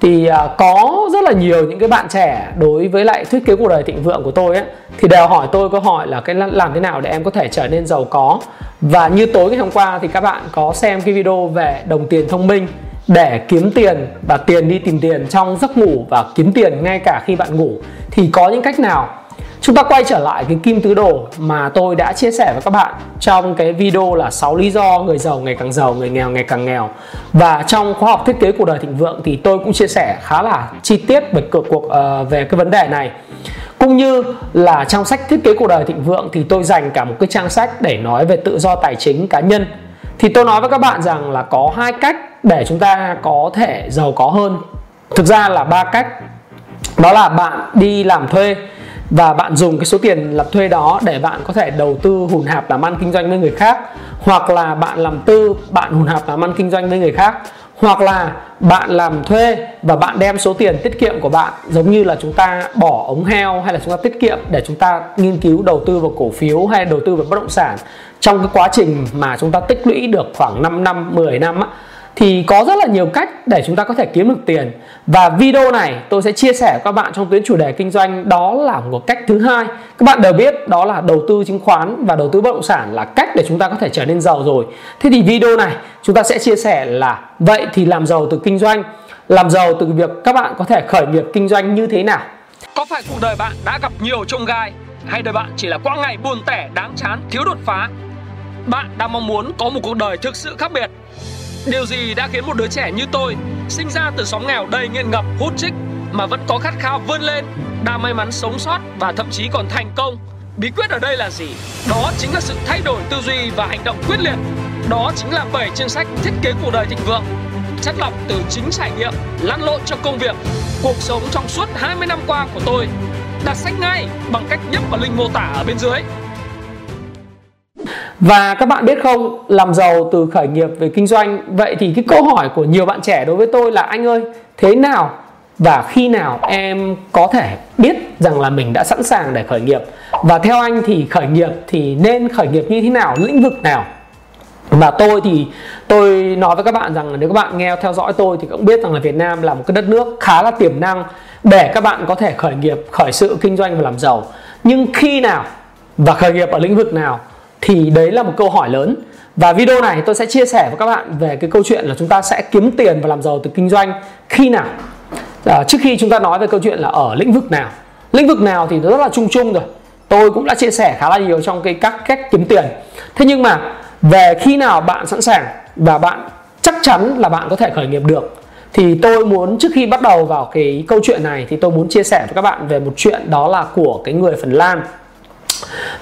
Thì à, có rất là nhiều những cái bạn trẻ đối với lại thiết kế cuộc đời thịnh vượng của tôi ấy thì đều hỏi tôi câu hỏi là cái làm thế nào để em có thể trở nên giàu có? Và như tối ngày hôm qua thì các bạn có xem cái video về đồng tiền thông minh, để kiếm tiền và tiền đi tìm tiền trong giấc ngủ và kiếm tiền ngay cả khi bạn ngủ. Thì có những cách nào Chúng ta quay trở lại cái kim tứ đồ mà tôi đã chia sẻ với các bạn trong cái video là 6 lý do người giàu ngày càng giàu, người nghèo ngày càng nghèo. Và trong khóa học thiết kế cuộc đời thịnh vượng thì tôi cũng chia sẻ khá là chi tiết về cuộc cuộc uh, về cái vấn đề này. Cũng như là trong sách thiết kế cuộc đời thịnh vượng thì tôi dành cả một cái trang sách để nói về tự do tài chính cá nhân. Thì tôi nói với các bạn rằng là có hai cách để chúng ta có thể giàu có hơn. Thực ra là ba cách. Đó là bạn đi làm thuê và bạn dùng cái số tiền lập thuê đó để bạn có thể đầu tư hùn hạp làm ăn kinh doanh với người khác hoặc là bạn làm tư bạn hùn hạp làm ăn kinh doanh với người khác hoặc là bạn làm thuê và bạn đem số tiền tiết kiệm của bạn giống như là chúng ta bỏ ống heo hay là chúng ta tiết kiệm để chúng ta nghiên cứu đầu tư vào cổ phiếu hay đầu tư vào bất động sản. Trong cái quá trình mà chúng ta tích lũy được khoảng 5 năm 10 năm á, thì có rất là nhiều cách để chúng ta có thể kiếm được tiền. Và video này tôi sẽ chia sẻ với các bạn trong tuyến chủ đề kinh doanh. Đó là một cách thứ hai. Các bạn đều biết đó là đầu tư chứng khoán và đầu tư bất động sản là cách để chúng ta có thể trở nên giàu rồi. Thế thì video này chúng ta sẽ chia sẻ là vậy thì làm giàu từ kinh doanh, làm giàu từ việc các bạn có thể khởi nghiệp kinh doanh như thế nào? Có phải cuộc đời bạn đã gặp nhiều trông gai hay đời bạn chỉ là quãng ngày buồn tẻ, đáng chán, thiếu đột phá? Bạn đang mong muốn có một cuộc đời thực sự khác biệt. Điều gì đã khiến một đứa trẻ như tôi sinh ra từ xóm nghèo đầy nghiện ngập, hút chích mà vẫn có khát khao vươn lên, đã may mắn sống sót và thậm chí còn thành công? Bí quyết ở đây là gì? Đó chính là sự thay đổi tư duy và hành động quyết liệt. Đó chính là 7 chương sách thiết kế cuộc đời thịnh vượng chất lọc từ chính trải nghiệm lăn lộn trong công việc cuộc sống trong suốt 20 năm qua của tôi đặt sách ngay bằng cách nhấp vào link mô tả ở bên dưới và các bạn biết không, làm giàu từ khởi nghiệp về kinh doanh Vậy thì cái câu hỏi của nhiều bạn trẻ đối với tôi là Anh ơi, thế nào và khi nào em có thể biết rằng là mình đã sẵn sàng để khởi nghiệp? Và theo anh thì khởi nghiệp thì nên khởi nghiệp như thế nào, lĩnh vực nào? Và tôi thì tôi nói với các bạn rằng là nếu các bạn nghe theo dõi tôi thì cũng biết rằng là Việt Nam là một cái đất nước khá là tiềm năng để các bạn có thể khởi nghiệp, khởi sự kinh doanh và làm giàu. Nhưng khi nào và khởi nghiệp ở lĩnh vực nào? Thì đấy là một câu hỏi lớn. Và video này tôi sẽ chia sẻ với các bạn về cái câu chuyện là chúng ta sẽ kiếm tiền và làm giàu từ kinh doanh khi nào. À, trước khi chúng ta nói về câu chuyện là ở lĩnh vực nào. Lĩnh vực nào thì nó rất là chung chung rồi. Tôi cũng đã chia sẻ khá là nhiều trong cái các cách kiếm tiền. Thế nhưng mà về khi nào bạn sẵn sàng và bạn chắc chắn là bạn có thể khởi nghiệp được thì tôi muốn trước khi bắt đầu vào cái câu chuyện này thì tôi muốn chia sẻ với các bạn về một chuyện đó là của cái người Phần Lan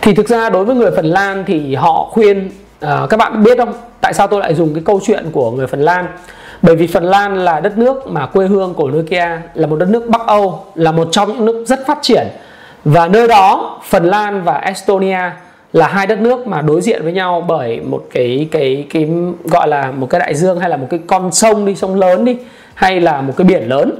thì thực ra đối với người Phần Lan thì họ khuyên à, các bạn biết không? Tại sao tôi lại dùng cái câu chuyện của người Phần Lan? Bởi vì Phần Lan là đất nước mà quê hương của Nokia là một đất nước Bắc Âu là một trong những nước rất phát triển. Và nơi đó Phần Lan và Estonia là hai đất nước mà đối diện với nhau bởi một cái cái cái gọi là một cái đại dương hay là một cái con sông đi sông lớn đi hay là một cái biển lớn.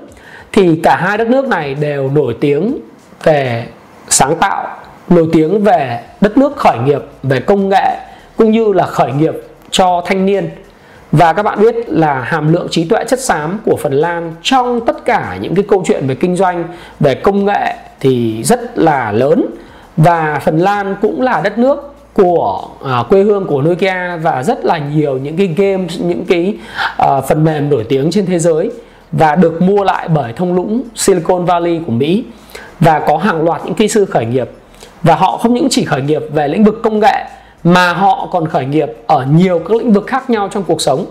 Thì cả hai đất nước này đều nổi tiếng về sáng tạo nổi tiếng về đất nước khởi nghiệp về công nghệ cũng như là khởi nghiệp cho thanh niên. Và các bạn biết là hàm lượng trí tuệ chất xám của Phần Lan trong tất cả những cái câu chuyện về kinh doanh về công nghệ thì rất là lớn. Và Phần Lan cũng là đất nước của à, quê hương của Nokia và rất là nhiều những cái game những cái à, phần mềm nổi tiếng trên thế giới và được mua lại bởi thông lũng Silicon Valley của Mỹ. Và có hàng loạt những kỹ sư khởi nghiệp và họ không những chỉ khởi nghiệp về lĩnh vực công nghệ mà họ còn khởi nghiệp ở nhiều các lĩnh vực khác nhau trong cuộc sống.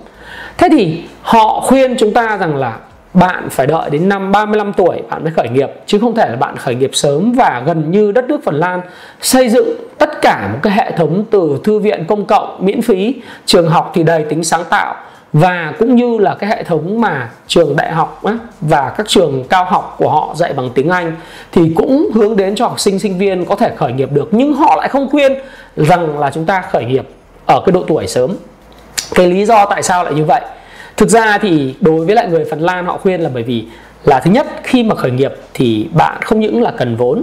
Thế thì họ khuyên chúng ta rằng là bạn phải đợi đến năm 35 tuổi bạn mới khởi nghiệp chứ không thể là bạn khởi nghiệp sớm và gần như đất nước Phần Lan xây dựng tất cả một cái hệ thống từ thư viện công cộng miễn phí, trường học thì đầy tính sáng tạo và cũng như là cái hệ thống mà trường đại học á, và các trường cao học của họ dạy bằng tiếng Anh thì cũng hướng đến cho học sinh sinh viên có thể khởi nghiệp được. Nhưng họ lại không khuyên rằng là chúng ta khởi nghiệp ở cái độ tuổi sớm. Cái lý do tại sao lại như vậy? Thực ra thì đối với lại người Phần Lan họ khuyên là bởi vì là thứ nhất khi mà khởi nghiệp thì bạn không những là cần vốn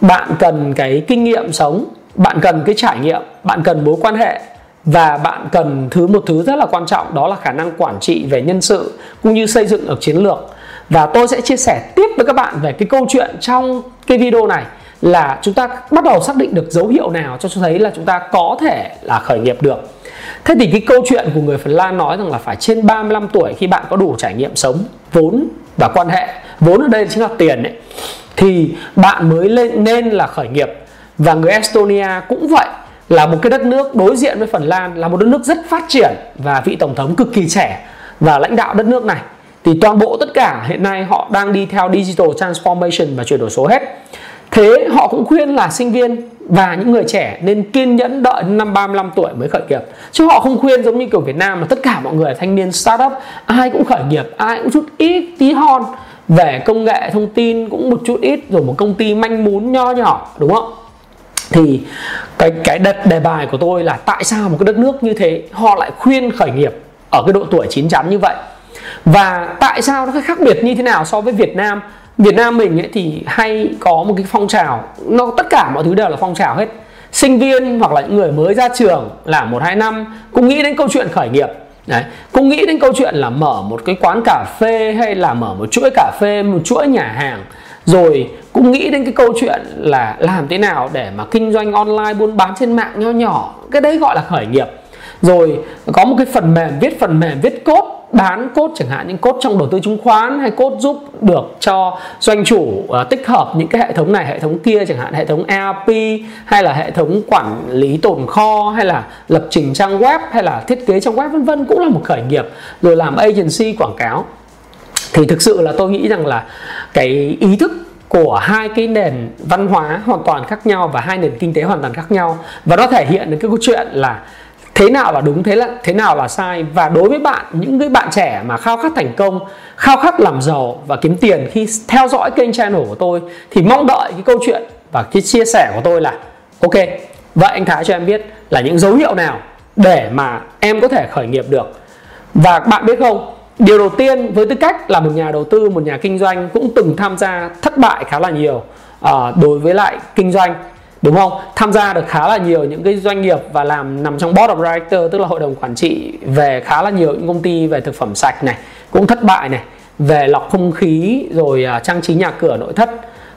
bạn cần cái kinh nghiệm sống bạn cần cái trải nghiệm bạn cần mối quan hệ và bạn cần thứ một thứ rất là quan trọng đó là khả năng quản trị về nhân sự cũng như xây dựng được chiến lược và tôi sẽ chia sẻ tiếp với các bạn về cái câu chuyện trong cái video này là chúng ta bắt đầu xác định được dấu hiệu nào cho thấy là chúng ta có thể là khởi nghiệp được Thế thì cái câu chuyện của người Phần Lan nói rằng là phải trên 35 tuổi khi bạn có đủ trải nghiệm sống, vốn và quan hệ. Vốn ở đây chính là tiền ấy. Thì bạn mới lên nên là khởi nghiệp. Và người Estonia cũng vậy là một cái đất nước đối diện với Phần Lan, là một đất nước rất phát triển và vị tổng thống cực kỳ trẻ và lãnh đạo đất nước này. Thì toàn bộ tất cả hiện nay họ đang đi theo digital transformation và chuyển đổi số hết. Thế họ cũng khuyên là sinh viên và những người trẻ nên kiên nhẫn đợi năm 35 tuổi mới khởi nghiệp. Chứ họ không khuyên giống như kiểu Việt Nam mà tất cả mọi người thanh niên startup, ai cũng khởi nghiệp, ai cũng chút ít tí hon về công nghệ thông tin, cũng một chút ít, rồi một công ty manh mún nho nhỏ, đúng không? Thì cái cái đất đề bài của tôi là tại sao một cái đất nước như thế họ lại khuyên khởi nghiệp ở cái độ tuổi chín chắn như vậy? Và tại sao nó khác biệt như thế nào so với Việt Nam? Việt Nam mình ấy thì hay có một cái phong trào nó tất cả mọi thứ đều là phong trào hết. Sinh viên hoặc là những người mới ra trường làm một hai năm cũng nghĩ đến câu chuyện khởi nghiệp. Đấy, cũng nghĩ đến câu chuyện là mở một cái quán cà phê hay là mở một chuỗi cà phê, một chuỗi nhà hàng rồi cũng nghĩ đến cái câu chuyện là làm thế nào để mà kinh doanh online buôn bán trên mạng nho nhỏ. Cái đấy gọi là khởi nghiệp. Rồi có một cái phần mềm viết phần mềm viết code bán cốt, chẳng hạn những cốt trong đầu tư chứng khoán hay cốt giúp được cho doanh chủ uh, tích hợp những cái hệ thống này hệ thống kia chẳng hạn hệ thống ERP hay là hệ thống quản lý tồn kho hay là lập trình trang web hay là thiết kế trang web vân vân cũng là một khởi nghiệp. Rồi làm agency quảng cáo thì thực sự là tôi nghĩ rằng là cái ý thức của hai cái nền văn hóa hoàn toàn khác nhau và hai nền kinh tế hoàn toàn khác nhau và nó thể hiện được cái câu chuyện là thế nào là đúng, thế là, thế nào là sai. Và đối với bạn, những cái bạn trẻ mà khao khát thành công, khao khát làm giàu và kiếm tiền khi theo dõi kênh channel của tôi thì mong đợi cái câu chuyện và cái chia sẻ của tôi là, ok, vậy anh Thái cho em biết là những dấu hiệu nào để mà em có thể khởi nghiệp được? Và bạn biết không điều đầu tiên với tư cách là một nhà đầu tư một nhà kinh doanh cũng từng tham gia thất bại khá là nhiều uh, đối với lại kinh doanh đúng không? Tham gia được khá là nhiều những cái doanh nghiệp và làm nằm trong board of director tức là hội đồng quản trị về khá là nhiều những công ty về thực phẩm sạch này cũng thất bại này về lọc không khí rồi uh, trang trí nhà cửa nội thất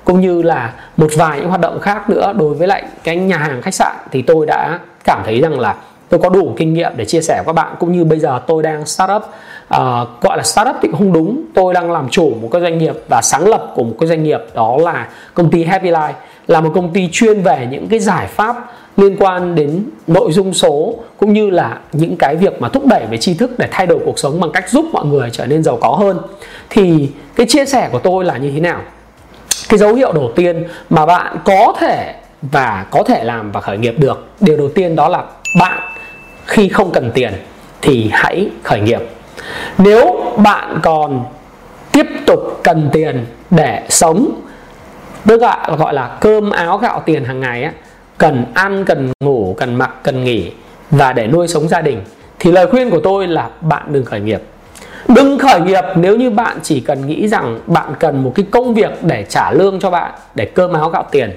cũng như là một vài những hoạt động khác nữa. Đối với lại cái nhà hàng khách sạn thì tôi đã cảm thấy rằng là tôi có đủ kinh nghiệm để chia sẻ với các bạn cũng như bây giờ tôi đang start up. Ờ, gọi là startup thì cũng không đúng. Tôi đang làm chủ một cái doanh nghiệp và sáng lập của một cái doanh nghiệp, đó là công ty Happy Life, là một công ty chuyên về những cái giải pháp liên quan đến nội dung số cũng như là những cái việc mà thúc đẩy về tri thức để thay đổi cuộc sống bằng cách giúp mọi người trở nên giàu có hơn. Thì cái chia sẻ của tôi là như thế nào? Cái dấu hiệu đầu tiên mà bạn có thể và có thể làm và khởi nghiệp được, điều đầu tiên đó là bạn khi không cần tiền thì hãy khởi nghiệp nếu bạn còn tiếp tục cần tiền để sống tức là gọi là cơm áo gạo tiền hàng ngày á, cần ăn, cần ngủ, cần mặc, cần nghỉ và để nuôi sống gia đình, thì lời khuyên của tôi là bạn đừng khởi nghiệp. Đừng khởi nghiệp nếu như bạn chỉ cần nghĩ rằng bạn cần một cái công việc để trả lương cho bạn, để cơm áo gạo tiền.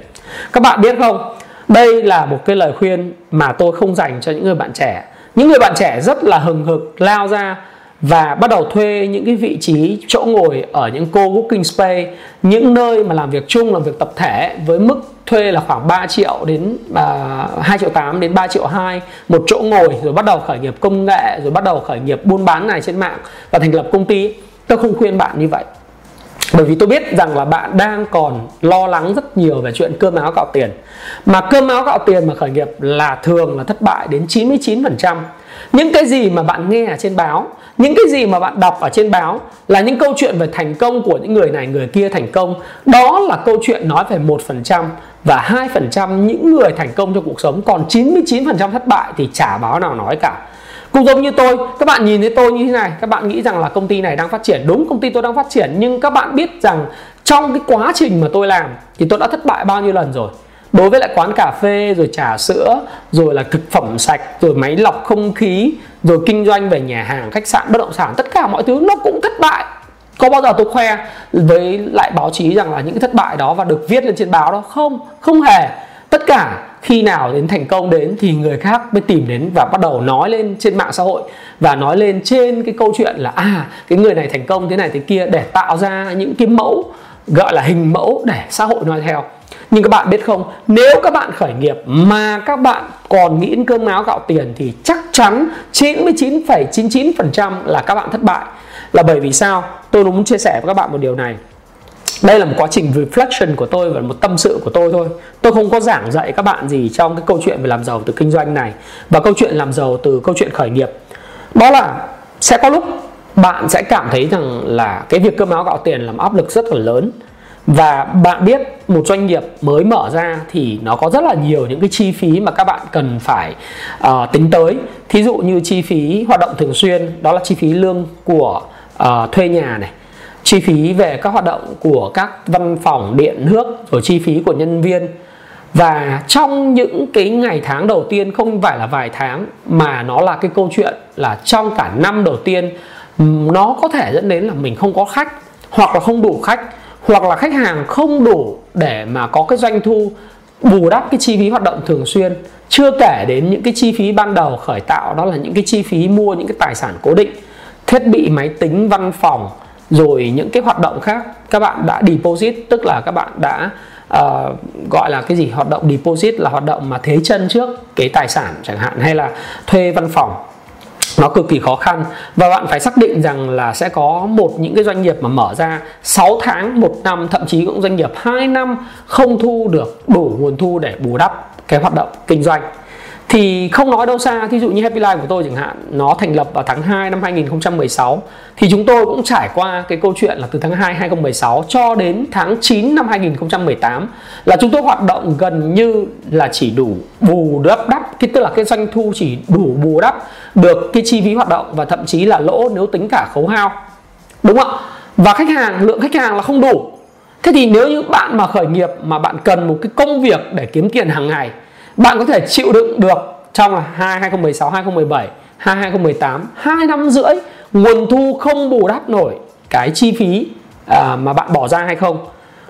Các bạn biết không? Đây là một cái lời khuyên mà tôi không dành cho những người bạn trẻ. Những người bạn trẻ rất là hừng hực lao ra và bắt đầu thuê những cái vị trí chỗ ngồi ở những co-working space những nơi mà làm việc chung làm việc tập thể với mức thuê là khoảng 3 triệu đến à, uh, 2 triệu 8 đến 3 triệu 2 một chỗ ngồi rồi bắt đầu khởi nghiệp công nghệ rồi bắt đầu khởi nghiệp buôn bán này trên mạng và thành lập công ty. Tôi không khuyên bạn như vậy. Bởi vì tôi biết rằng là bạn đang còn lo lắng rất nhiều về chuyện cơm áo gạo tiền. Mà cơm áo gạo tiền mà khởi nghiệp là thường là thất bại đến 99% những cái gì mà bạn nghe ở trên báo những cái gì mà bạn đọc ở trên báo là những câu chuyện về thành công của những người này, người kia thành công. Đó là câu chuyện nói về một phần trăm và 2% những người thành công trong cuộc sống. Còn 99% thất bại thì chả báo nào nói cả. Cũng giống như tôi, các bạn nhìn thấy tôi như thế này, các bạn nghĩ rằng là công ty này đang phát triển. Đúng, công ty tôi đang phát triển, nhưng các bạn biết rằng trong cái quá trình mà tôi làm thì tôi đã thất bại bao nhiêu lần rồi? Đối với lại quán cà phê, rồi trà sữa, rồi là thực phẩm sạch, rồi máy lọc không khí rồi kinh doanh về nhà hàng, khách sạn, bất động sản, tất cả mọi thứ nó cũng thất bại. Có bao giờ tôi khoe với lại báo chí rằng là những cái thất bại đó và được viết lên trên báo đó? Không không hề. Tất cả khi nào đến thành công đến thì người khác mới tìm đến và bắt đầu nói lên trên mạng xã hội và nói lên trên cái câu chuyện là à cái người này thành công thế này thế kia để tạo ra những cái mẫu, gọi là hình mẫu để xã hội nói theo nhưng các bạn biết không nếu các bạn khởi nghiệp mà các bạn còn nghĩ đến cơm áo gạo tiền thì chắc chắn 99,99% là các bạn thất bại. Là bởi vì sao? Tôi muốn chia sẻ với các bạn một điều này. Đây là một quá trình reflection của tôi và một tâm sự của tôi thôi. Tôi không có giảng dạy các bạn gì trong cái câu chuyện về làm giàu từ kinh doanh này và câu chuyện làm giàu từ câu chuyện khởi nghiệp. Đó là sẽ có lúc bạn sẽ cảm thấy rằng là cái việc cơm áo gạo tiền làm áp lực rất là lớn và bạn biết một doanh nghiệp mới mở ra thì nó có rất là nhiều những cái chi phí mà các bạn cần phải uh, tính tới. Thí dụ như chi phí hoạt động thường xuyên đó là chi phí lương của uh, thuê nhà này chi phí về các hoạt động của các văn phòng điện nước rồi chi phí của nhân viên. Và trong những cái ngày tháng đầu tiên không phải là vài tháng mà nó là cái câu chuyện là trong cả năm đầu tiên nó có thể dẫn đến là mình không có khách hoặc là không đủ khách hoặc là khách hàng không đủ để mà có cái doanh thu bù đắp cái chi phí hoạt động thường xuyên chưa kể đến những cái chi phí ban đầu khởi tạo đó là những cái chi phí mua những cái tài sản cố định thiết bị máy tính văn phòng rồi những cái hoạt động khác. Các bạn đã deposit tức là các bạn đã uh, gọi là cái gì? Hoạt động deposit là hoạt động mà thế chân trước cái tài sản chẳng hạn hay là thuê văn phòng nó cực kỳ khó khăn. Và bạn phải xác định rằng là sẽ có một những cái doanh nghiệp mà mở ra 6 tháng, một năm thậm chí cũng doanh nghiệp 2 năm không thu được đủ nguồn thu để bù đắp cái hoạt động kinh doanh thì không nói đâu xa, thí dụ như Happy Life của tôi chẳng hạn, nó thành lập vào tháng 2 năm 2016 thì chúng tôi cũng trải qua cái câu chuyện là từ tháng 2 2016 cho đến tháng 9 năm 2018 là chúng tôi hoạt động gần như là chỉ đủ bù đắp đắp, cái tức là cái doanh thu chỉ đủ bù đắp được cái chi phí hoạt động và thậm chí là lỗ nếu tính cả khấu hao. Đúng không ạ? Và khách hàng, lượng khách hàng là không đủ. Thế thì nếu như bạn mà khởi nghiệp mà bạn cần một cái công việc để kiếm tiền hàng ngày bạn có thể chịu đựng được trong là 2 2016 2017 2 2018 2 năm rưỡi nguồn thu không bù đắp nổi cái chi phí à, mà bạn bỏ ra hay không.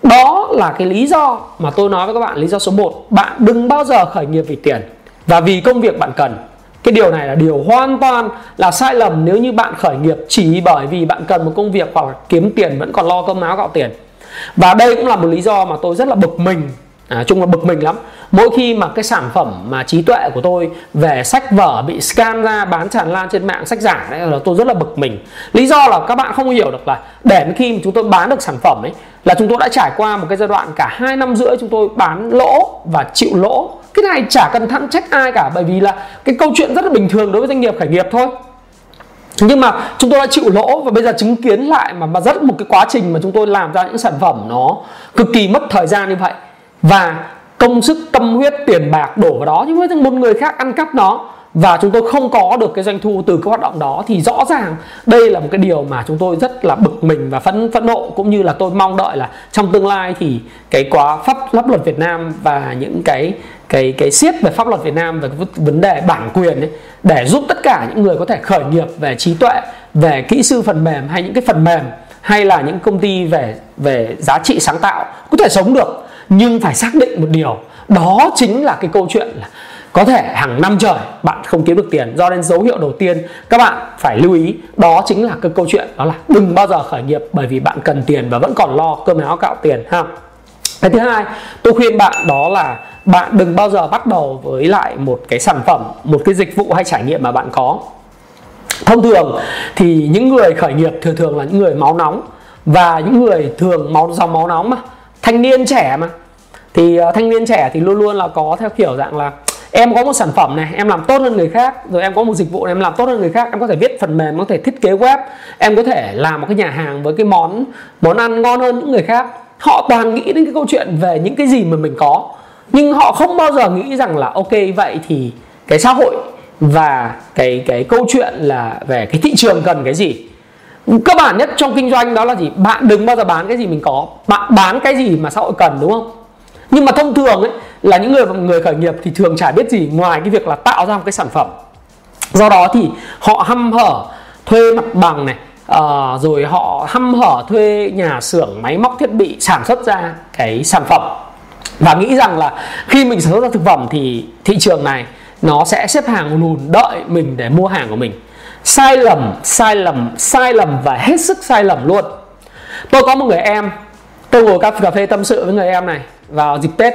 Đó là cái lý do mà tôi nói với các bạn lý do số 1 bạn đừng bao giờ khởi nghiệp vì tiền. Và vì công việc bạn cần. Cái điều này là điều hoàn toàn là sai lầm nếu như bạn khởi nghiệp chỉ bởi vì bạn cần một công việc hoặc là kiếm tiền vẫn còn lo cơm áo gạo tiền. Và đây cũng là một lý do mà tôi rất là bực mình à, chung là bực mình lắm. Mỗi khi mà cái sản phẩm mà trí tuệ của tôi về sách vở bị scan ra bán tràn lan trên mạng sách giả đấy là tôi rất là bực mình. Lý do là các bạn không hiểu được là để khi mà chúng tôi bán được sản phẩm ấy là chúng tôi đã trải qua một cái giai đoạn cả hai năm rưỡi chúng tôi bán lỗ và chịu lỗ. Cái này chả cần thẳng trách ai cả bởi vì là cái câu chuyện rất là bình thường đối với doanh nghiệp khởi nghiệp thôi. Nhưng mà chúng tôi đã chịu lỗ và bây giờ chứng kiến lại mà mà rất một cái quá trình mà chúng tôi làm ra những sản phẩm nó cực kỳ mất thời gian như vậy và công sức tâm huyết tiền bạc đổ vào đó. Nhưng với một người khác ăn cắp nó và chúng tôi không có được cái doanh thu từ cái hoạt động đó thì rõ ràng đây là một cái điều mà chúng tôi rất là bực mình và phẫn phẫn nộ. Cũng như là tôi mong đợi là trong tương lai thì cái quá pháp pháp luật Việt Nam và những cái cái cái siết về pháp luật Việt Nam về vấn đề bản quyền ấy, để giúp tất cả những người có thể khởi nghiệp về trí tuệ về kỹ sư phần mềm hay những cái phần mềm hay là những công ty về về giá trị sáng tạo có thể sống được nhưng phải xác định một điều, đó chính là cái câu chuyện là có thể hàng năm trời bạn không kiếm được tiền. Do nên dấu hiệu đầu tiên, các bạn phải lưu ý, đó chính là cái câu chuyện đó là đừng bao giờ khởi nghiệp bởi vì bạn cần tiền và vẫn còn lo cơm áo gạo tiền, ha. Cái thứ hai, tôi khuyên bạn đó là bạn đừng bao giờ bắt đầu với lại một cái sản phẩm, một cái dịch vụ hay trải nghiệm mà bạn có. Thông thường thì những người khởi nghiệp thường thường là những người máu nóng và những người thường máu, dòng máu nóng mà thanh niên trẻ mà. Thì uh, thanh niên trẻ thì luôn luôn là có theo kiểu dạng là em có một sản phẩm này em làm tốt hơn người khác rồi em có một dịch vụ này em làm tốt hơn người khác em có thể viết phần mềm em có thể thiết kế web em có thể làm một cái nhà hàng với cái món món ăn ngon hơn những người khác. Họ toàn nghĩ đến cái câu chuyện về những cái gì mà mình có nhưng họ không bao giờ nghĩ rằng là ok vậy thì cái xã hội và cái cái câu chuyện là về cái thị trường cần cái gì cơ bản nhất trong kinh doanh đó là gì? Bạn đừng bao giờ bán cái gì mình có. Bạn bán cái gì mà xã hội cần đúng không? Nhưng mà thông thường ấy là những người người khởi nghiệp thì thường chả biết gì ngoài cái việc là tạo ra một cái sản phẩm. Do đó thì họ hăm hở thuê mặt bằng này uh, rồi họ hăm hở thuê nhà xưởng máy móc thiết bị sản xuất ra cái sản phẩm. Và nghĩ rằng là khi mình sản xuất ra thực phẩm thì thị trường này nó sẽ xếp hàng lùn đợi mình để mua hàng của mình. Sai lầm sai lầm sai lầm và hết sức sai lầm luôn. Tôi có một người em, tôi ngồi cà phê tâm sự với người em này vào dịp tết.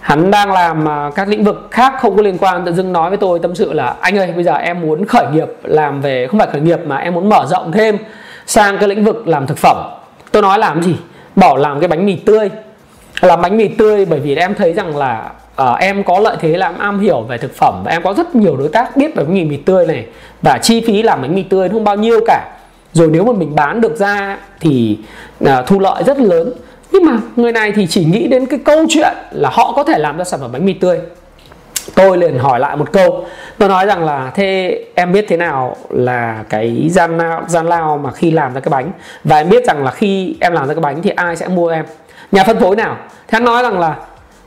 Hắn đang làm à, các lĩnh vực khác không có liên quan, tự dưng nói với tôi tâm sự là, anh ơi, bây giờ em muốn khởi nghiệp làm về, không phải khởi nghiệp mà em muốn mở rộng thêm sang cái lĩnh vực làm thực phẩm. Tôi nói làm gì? Bảo làm cái bánh mì tươi. Làm bánh mì tươi bởi vì em thấy rằng là uh, em có lợi thế là em am hiểu về thực phẩm và em có rất nhiều đối tác biết về bánh mì mì tươi này. Và chi phí làm bánh mì tươi không bao nhiêu cả. Rồi nếu mà mình bán được ra thì uh, thu lợi rất lớn. Nhưng mà người này thì chỉ nghĩ đến cái câu chuyện là họ có thể làm ra sản phẩm bánh mì tươi. Tôi liền hỏi lại một câu. Tôi nói rằng là thế em biết thế nào là cái gian lao gian lao mà khi làm ra cái bánh? Và em biết rằng là khi em làm ra cái bánh thì ai sẽ mua em? Nhà phân phối nào? Thế nói rằng là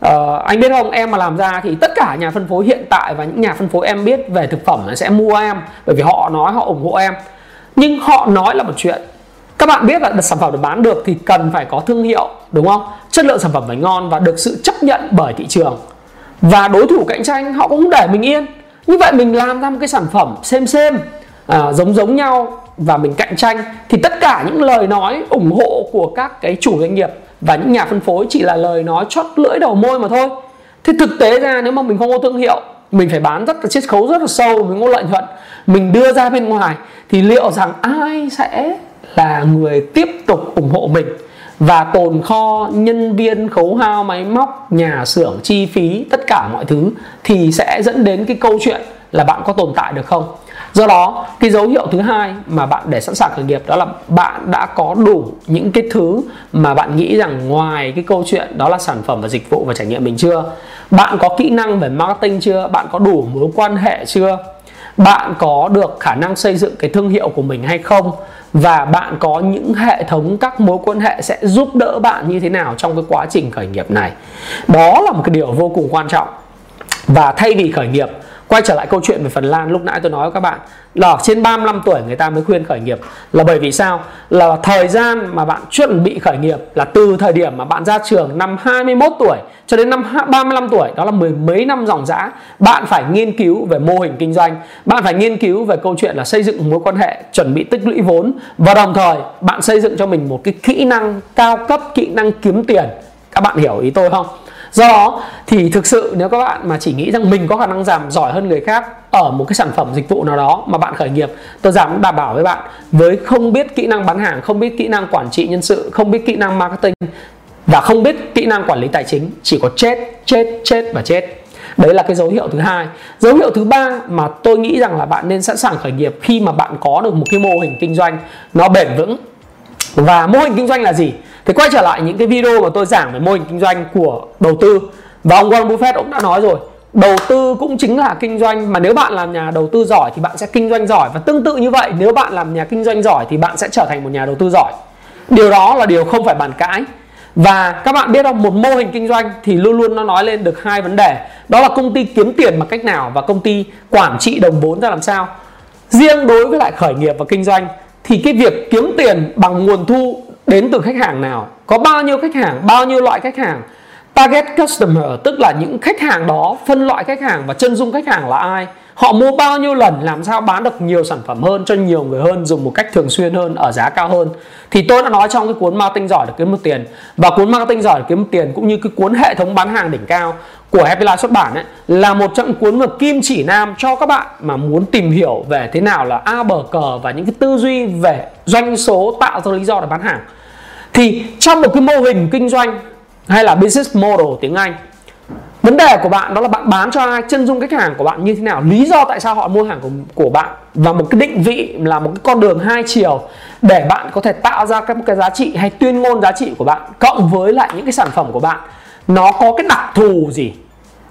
uh, anh biết không? Em mà làm ra thì tất cả nhà phân phối hiện tại và những nhà phân phối em biết về thực phẩm sẽ mua em bởi vì họ nói họ ủng hộ em. Nhưng họ nói là một chuyện. Các bạn biết là sản phẩm được bán được thì cần phải có thương hiệu đúng không? Chất lượng sản phẩm phải ngon và được sự chấp nhận bởi thị trường. Và đối thủ cạnh tranh họ cũng để mình yên. Như vậy mình làm ra một cái sản phẩm xem xem à, giống giống nhau và mình cạnh tranh thì tất cả những lời nói ủng hộ của các cái chủ doanh nghiệp và những nhà phân phối chỉ là lời nói chót lưỡi đầu môi mà thôi. Thì thực tế ra, nếu mà mình không có thương hiệu, mình phải bán rất là chiết khấu, rất là sâu, mình có lợi nhuận, mình đưa ra bên ngoài, thì liệu rằng ai sẽ là người tiếp tục ủng hộ mình? Và tồn kho, nhân viên, khấu hao, máy móc, nhà xưởng, chi phí, tất cả mọi thứ thì sẽ dẫn đến cái câu chuyện là bạn có tồn tại được không? Do đó, cái dấu hiệu thứ hai mà bạn để sẵn sàng khởi nghiệp đó là bạn đã có đủ những cái thứ mà bạn nghĩ rằng ngoài cái câu chuyện đó là sản phẩm và dịch vụ và trải nghiệm mình chưa? Bạn có kỹ năng về marketing chưa? Bạn có đủ mối quan hệ chưa? Bạn có được khả năng xây dựng cái thương hiệu của mình hay không? Và bạn có những hệ thống các mối quan hệ sẽ giúp đỡ bạn như thế nào trong cái quá trình khởi nghiệp này? Đó là một cái điều vô cùng quan trọng. Và thay vì khởi nghiệp quay trở lại câu chuyện về Phần Lan, lúc nãy tôi nói với các bạn, là trên 35 tuổi người ta mới khuyên khởi nghiệp. Là bởi vì sao? Là thời gian mà bạn chuẩn bị khởi nghiệp là từ thời điểm mà bạn ra trường năm 21 tuổi cho đến năm 35 tuổi, đó là mười mấy năm dòng dã, bạn phải nghiên cứu về mô hình kinh doanh, bạn phải nghiên cứu về câu chuyện là xây dựng mối quan hệ, chuẩn bị tích lũy vốn và đồng thời bạn xây dựng cho mình một cái kỹ năng cao cấp, kỹ năng kiếm tiền. Các bạn hiểu ý tôi không? Do đó thì thực sự nếu các bạn mà chỉ nghĩ rằng mình có khả năng giảm giỏi hơn người khác ở một cái sản phẩm dịch vụ nào đó mà bạn khởi nghiệp, tôi dám đảm bảo với bạn, với không biết kỹ năng bán hàng, không biết kỹ năng quản trị nhân sự, không biết kỹ năng marketing và không biết kỹ năng quản lý tài chính, chỉ có chết chết chết và chết. Đấy là cái dấu hiệu thứ hai. Dấu hiệu thứ ba mà tôi nghĩ rằng là bạn nên sẵn sàng khởi nghiệp khi mà bạn có được một cái mô hình kinh doanh nó bền vững. Và mô hình kinh doanh là gì? Thì quay trở lại những cái video mà tôi giảng về mô hình kinh doanh của đầu tư. Và ông Warren Buffett cũng đã nói rồi, đầu tư cũng chính là kinh doanh mà nếu bạn làm nhà đầu tư giỏi thì bạn sẽ kinh doanh giỏi. Và tương tự như vậy, nếu bạn làm nhà kinh doanh giỏi thì bạn sẽ trở thành một nhà đầu tư giỏi. Điều đó là điều không phải bàn cãi. Và các bạn biết không, một mô hình kinh doanh thì luôn luôn nó nói lên được hai vấn đề. Đó là công ty kiếm tiền bằng cách nào và công ty quản trị đồng vốn ra làm sao. Riêng đối với lại khởi nghiệp và kinh doanh thì cái việc kiếm tiền bằng nguồn thu đến từ khách hàng nào, có bao nhiêu khách hàng, bao nhiêu loại khách hàng. Target customer, tức là những khách hàng đó, phân loại khách hàng và chân dung khách hàng là ai. Họ mua bao nhiêu lần, làm sao bán được nhiều sản phẩm hơn cho nhiều người hơn, dùng một cách thường xuyên hơn, ở giá cao hơn. Thì tôi đã nói trong cái cuốn marketing giỏi để kiếm được tiền. Và cuốn marketing giỏi để kiếm được tiền cũng như cái cuốn hệ thống bán hàng đỉnh cao của Happy Life xuất bản ấy, là một trong cuốn mà kim chỉ nam cho các bạn mà muốn tìm hiểu về thế nào là a bờ cờ và những cái tư duy về doanh số, tạo ra lý do để bán hàng thì trong một cái mô hình kinh doanh hay là business model tiếng Anh vấn đề của bạn đó là bạn bán cho ai chân dung khách hàng của bạn như thế nào lý do tại sao họ mua hàng của, của bạn và một cái định vị là một cái con đường hai chiều để bạn có thể tạo ra các cái giá trị hay tuyên ngôn giá trị của bạn cộng với lại những cái sản phẩm của bạn. Nó có cái đặc thù gì?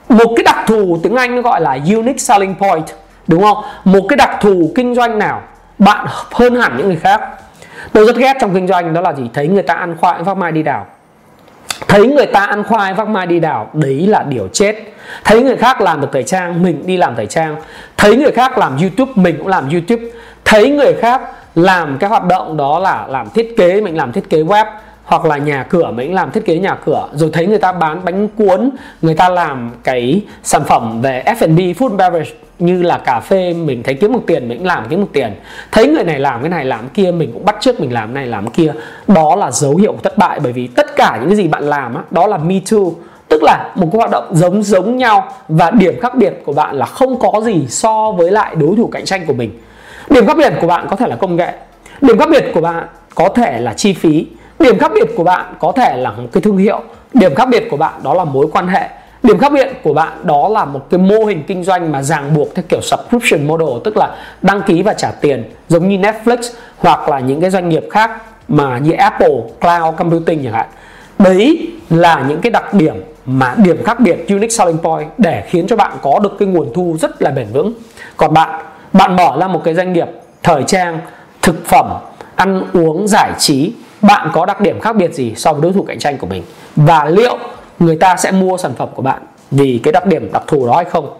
Một cái đặc thù tiếng anh nó gọi là unique selling point đúng không? Một cái đặc thù kinh doanh nào? Bạn hơn hẳn những người khác tôi rất ghét trong kinh doanh đó là gì? Thấy người ta ăn khoai vác mai đi đào thấy người ta ăn khoai vác mai đi đào đấy là điều chết. Thấy người khác làm được thời trang, mình đi làm thời trang. Thấy người khác làm youtube, mình cũng làm youtube. Thấy người khác làm cái hoạt động đó là làm thiết kế, mình làm thiết kế web, hoặc là nhà cửa, mình làm thiết kế nhà cửa. Rồi thấy người ta bán bánh cuốn, người ta làm cái sản phẩm về F&B food beverage như là cà phê mình thấy kiếm một tiền mình cũng làm kiếm một tiền. Thấy người này làm cái này làm cái kia mình cũng bắt trước mình làm cái này làm cái kia. Đó là dấu hiệu của thất bại bởi vì tất cả những cái gì bạn làm á, đó là me too. Tức là một cái hoạt động giống giống nhau và điểm khác biệt của bạn là không có gì so với lại đối thủ cạnh tranh của mình. Điểm khác biệt của bạn có thể là công nghệ. Điểm khác biệt của bạn có thể là chi phí. Điểm khác biệt của bạn có thể là một cái thương hiệu. Điểm khác biệt của bạn đó là mối quan hệ điểm khác biệt của bạn đó là một cái mô hình kinh doanh mà ràng buộc theo kiểu subscription model, tức là đăng ký và trả tiền, giống như Netflix hoặc là những cái doanh nghiệp khác mà như Apple, Cloud Computing chẳng hạn. Đấy là những cái đặc điểm mà điểm khác biệt unique selling point để khiến cho bạn có được cái nguồn thu rất là bền vững. Còn bạn bạn mở ra một cái doanh nghiệp thời trang, thực phẩm, ăn uống giải trí, bạn có đặc điểm khác biệt gì so với đối thủ cạnh tranh của mình? Và liệu người ta sẽ mua sản phẩm của bạn vì cái đặc điểm đặc thù đó hay không.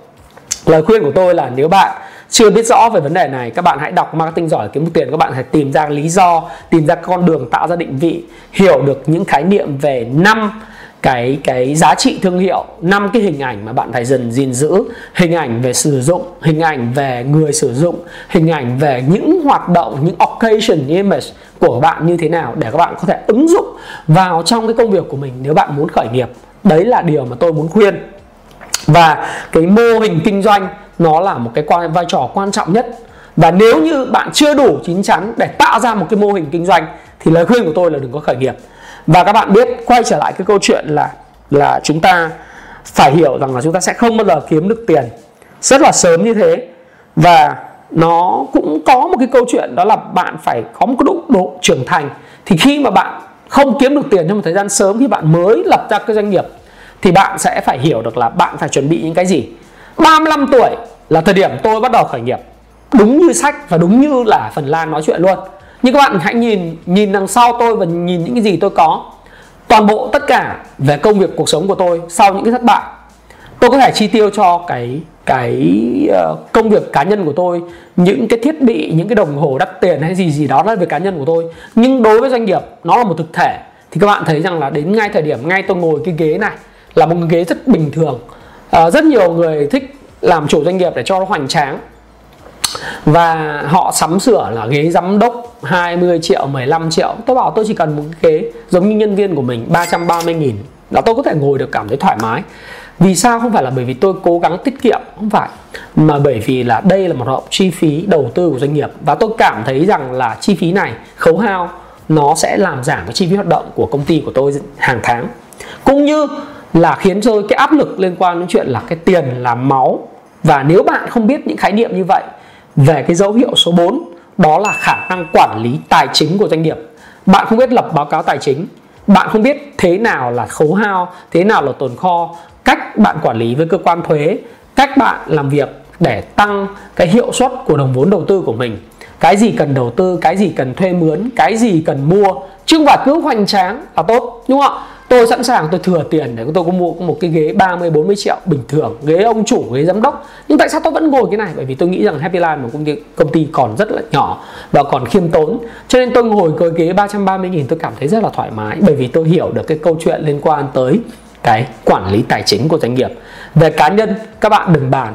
Lời khuyên của tôi là nếu bạn chưa biết rõ về vấn đề này, các bạn hãy đọc marketing giỏi kiếm tiền. Các bạn hãy tìm ra lý do, tìm ra con đường tạo ra định vị, hiểu được những khái niệm về năm cái cái giá trị thương hiệu, năm cái hình ảnh mà bạn phải dần gìn giữ. Hình ảnh về sử dụng, hình ảnh về người sử dụng, hình ảnh về những hoạt động, những occasion image của bạn như thế nào để các bạn có thể ứng dụng vào trong cái công việc của mình nếu bạn muốn khởi nghiệp đấy là điều mà tôi muốn khuyên. Và cái mô hình kinh doanh nó là một cái vai trò quan trọng nhất. Và nếu như bạn chưa đủ chín chắn để tạo ra một cái mô hình kinh doanh thì lời khuyên của tôi là đừng có khởi nghiệp. Và các bạn biết quay trở lại cái câu chuyện là là chúng ta phải hiểu rằng là chúng ta sẽ không bao giờ kiếm được tiền. Rất là sớm như thế. Và nó cũng có một cái câu chuyện đó là bạn phải có một cái độ, độ trưởng thành. Thì khi mà bạn không kiếm được tiền trong một thời gian sớm khi bạn mới lập ra cái doanh nghiệp thì bạn sẽ phải hiểu được là bạn phải chuẩn bị những cái gì. 35 tuổi là thời điểm tôi bắt đầu khởi nghiệp. Đúng như sách và đúng như là phần lan nói chuyện luôn. Nhưng các bạn hãy nhìn nhìn đằng sau tôi và nhìn những cái gì tôi có. Toàn bộ tất cả về công việc, cuộc sống của tôi sau những cái thất bại. Tôi có thể chi tiêu cho cái cái ờ, công việc cá nhân của tôi, những cái thiết bị, những cái đồng hồ đắt tiền hay gì gì đó là về cá nhân của tôi. Nhưng đối với doanh nghiệp, nó là một thực thể. Thì các bạn thấy rằng là đến ngay thời điểm ngay tôi ngồi cái ghế này là một cái ghế rất bình thường. À, rất nhiều người thích làm chủ doanh nghiệp để cho nó hoành tráng. Và họ sắm sửa là ghế giám đốc 20 triệu 15 triệu. Tôi bảo tôi chỉ cần một cái ghế giống như nhân viên của mình 330 nghìn là tôi có thể ngồi được cảm thấy thoải mái. Vì sao? Không phải là bởi vì tôi cố gắng tiết kiệm không phải. Mà bởi vì là đây là một hợp chi phí đầu tư của doanh nghiệp. Và tôi cảm thấy rằng là chi phí này khấu hao nó sẽ làm giảm cái chi phí hoạt động của công ty của tôi hàng tháng. Cũng như là khiến rơi cái áp lực liên quan đến chuyện là cái tiền, là máu. Và nếu bạn không biết những khái niệm như vậy về cái dấu hiệu số 4 đó là khả năng quản lý tài chính của doanh nghiệp. Bạn không biết lập báo cáo tài chính, bạn không biết thế nào là khấu hao, thế nào là tồn kho, cách bạn quản lý với cơ quan thuế, cách bạn làm việc để tăng cái hiệu suất của đồng vốn đầu tư của mình. Cái gì cần đầu tư, cái gì cần thuê mướn, cái gì cần mua. Chứ không phải cứ hoành tráng là tốt, đúng không ạ? Tôi sẵn sàng, tôi thừa tiền để tôi có mua một cái ghế 30 40 triệu bình thường, ghế ông chủ, ghế giám đốc. Nhưng tại sao tôi vẫn ngồi cái này? Bởi vì tôi nghĩ rằng Happy Land một công ty công ty còn rất là nhỏ và còn khiêm tốn. Cho nên tôi ngồi cái ghế 330 nghìn, tôi cảm thấy rất là thoải mái. Bởi vì tôi hiểu được cái câu chuyện liên quan tới cái quản lý tài chính của doanh nghiệp. Về cá nhân, các bạn đừng bàn.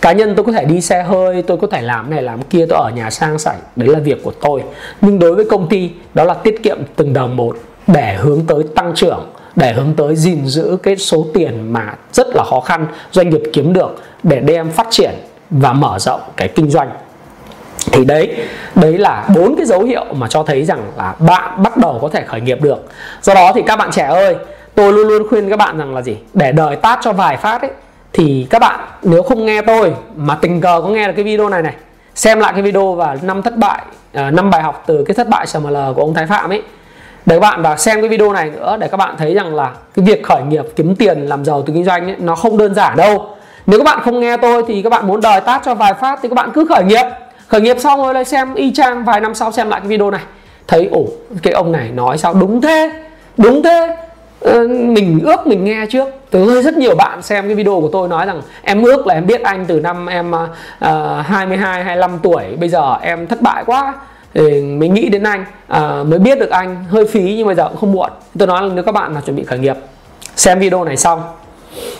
Cá nhân tôi có thể đi xe hơi, tôi có thể làm này, làm kia, tôi ở nhà sang sảnh. Đấy là việc của tôi. Nhưng đối với công ty, đó là tiết kiệm từng đồng một để hướng tới tăng trưởng để hướng tới gìn giữ cái số tiền mà rất là khó khăn doanh nghiệp kiếm được để đem phát triển và mở rộng cái kinh doanh. Thì đấy đấy là bốn cái dấu hiệu mà cho thấy rằng là bạn bắt đầu có thể khởi nghiệp được. Do đó thì các bạn trẻ ơi, tôi luôn luôn khuyên các bạn rằng là gì? Để đời tát cho vài phát ấy, thì các bạn nếu không nghe tôi mà tình cờ có nghe được cái video này này, xem lại cái video và năm thất bại à, năm bài học từ cái thất bại SML của ông Thái Phạm ấy để các bạn và xem cái video này nữa để các bạn thấy rằng là cái việc khởi nghiệp kiếm tiền làm giàu từ kinh doanh ấy, nó không đơn giản đâu. Nếu các bạn không nghe tôi thì các bạn muốn đòi tát cho vài phát thì các bạn cứ khởi nghiệp. Khởi nghiệp xong rồi lại xem y chang vài năm sau xem lại cái video này. Thấy ổ cái ông này nói sao đúng thế? Đúng thế. Ờ, mình ước mình nghe trước. Từ rất nhiều bạn xem cái video của tôi nói rằng em ước là em biết anh từ năm em uh, 22 25 tuổi. Bây giờ em thất bại quá thì mình nghĩ đến anh à, mới biết được anh hơi phí nhưng bây giờ cũng không muộn. Tôi nói là nếu các bạn nào chuẩn bị khởi nghiệp xem video này xong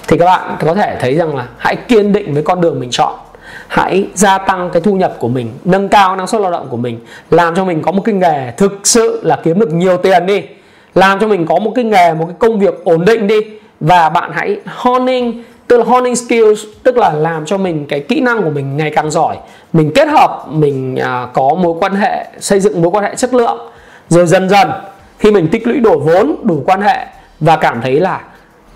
thì các bạn có thể thấy rằng là hãy kiên định với con đường mình chọn. Hãy gia tăng cái thu nhập của mình nâng cao năng suất lao động của mình làm cho mình có một cái nghề thực sự là kiếm được nhiều tiền đi. Làm cho mình có một cái nghề một cái công việc ổn định đi. Và bạn hãy honing tức là honing skills tức là làm cho mình cái kỹ năng của mình ngày càng giỏi. Mình kết hợp mình à, có mối quan hệ xây dựng mối quan hệ chất lượng. Rồi dần dần khi mình tích lũy đủ vốn đủ quan hệ và cảm thấy là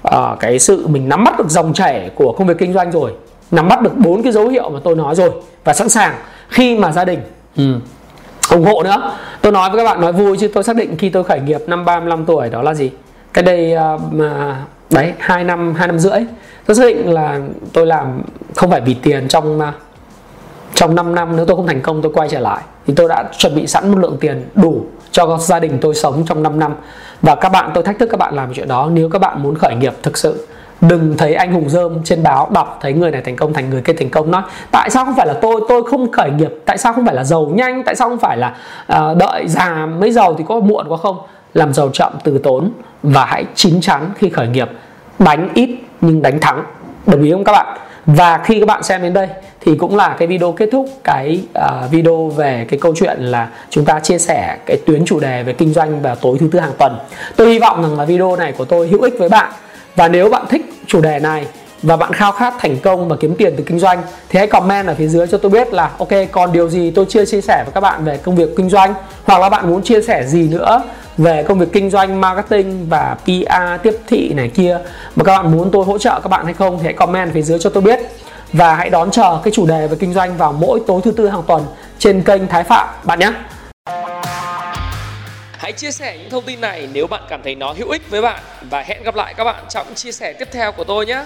à, cái sự mình nắm bắt được dòng chảy của công việc kinh doanh rồi nắm bắt được bốn cái dấu hiệu mà tôi nói rồi và sẵn sàng khi mà gia đình ừ, ủng hộ nữa. Tôi nói với các bạn nói vui chứ tôi xác định khi tôi khởi nghiệp năm 35 tuổi đó là gì? Cái đây uh, mà đấy hai năm hai năm rưỡi. Tôi xác định là tôi làm không phải vì tiền trong à, trong 5 năm nếu tôi không thành công tôi quay trở lại. Thì tôi đã chuẩn bị sẵn một lượng tiền đủ cho gia đình tôi sống trong 5 năm. Và các bạn tôi thách thức các bạn làm chuyện đó. Nếu các bạn muốn khởi nghiệp thực sự đừng thấy anh hùng dơm trên báo đọc thấy người này thành công thành người kia thành công nói tại sao không phải là tôi? Tôi không khởi nghiệp. Tại sao không phải là giàu nhanh? Tại sao không phải là uh, đợi già mới giàu thì có muộn quá không? Làm giàu chậm từ tốn và hãy chín chắn khi khởi nghiệp. Đánh ít nhưng đánh thắng. Đồng ý không các bạn? Và khi các bạn xem đến đây thì cũng là cái video kết thúc cái uh, video về cái câu chuyện là chúng ta chia sẻ cái tuyến chủ đề về kinh doanh vào tối thứ tư hàng tuần. Tôi hy vọng rằng là video này của tôi hữu ích với bạn. Và nếu bạn thích chủ đề này và bạn khao khát thành công và kiếm tiền từ kinh doanh, thì hãy comment ở phía dưới cho tôi biết là, ok, còn điều gì tôi chưa chia sẻ với các bạn về công việc kinh doanh, hoặc là bạn muốn chia sẻ gì nữa về công việc kinh doanh, marketing và PR tiếp thị này kia mà các bạn muốn tôi hỗ trợ các bạn hay không thì hãy comment phía dưới cho tôi biết và hãy đón chờ cái chủ đề về kinh doanh vào mỗi tối thứ tư hàng tuần trên kênh Thái Phạm, bạn nhé. Hãy chia sẻ những thông tin này nếu bạn cảm thấy nó hữu ích với bạn và hẹn gặp lại các bạn trong chia sẻ tiếp theo của tôi nhé.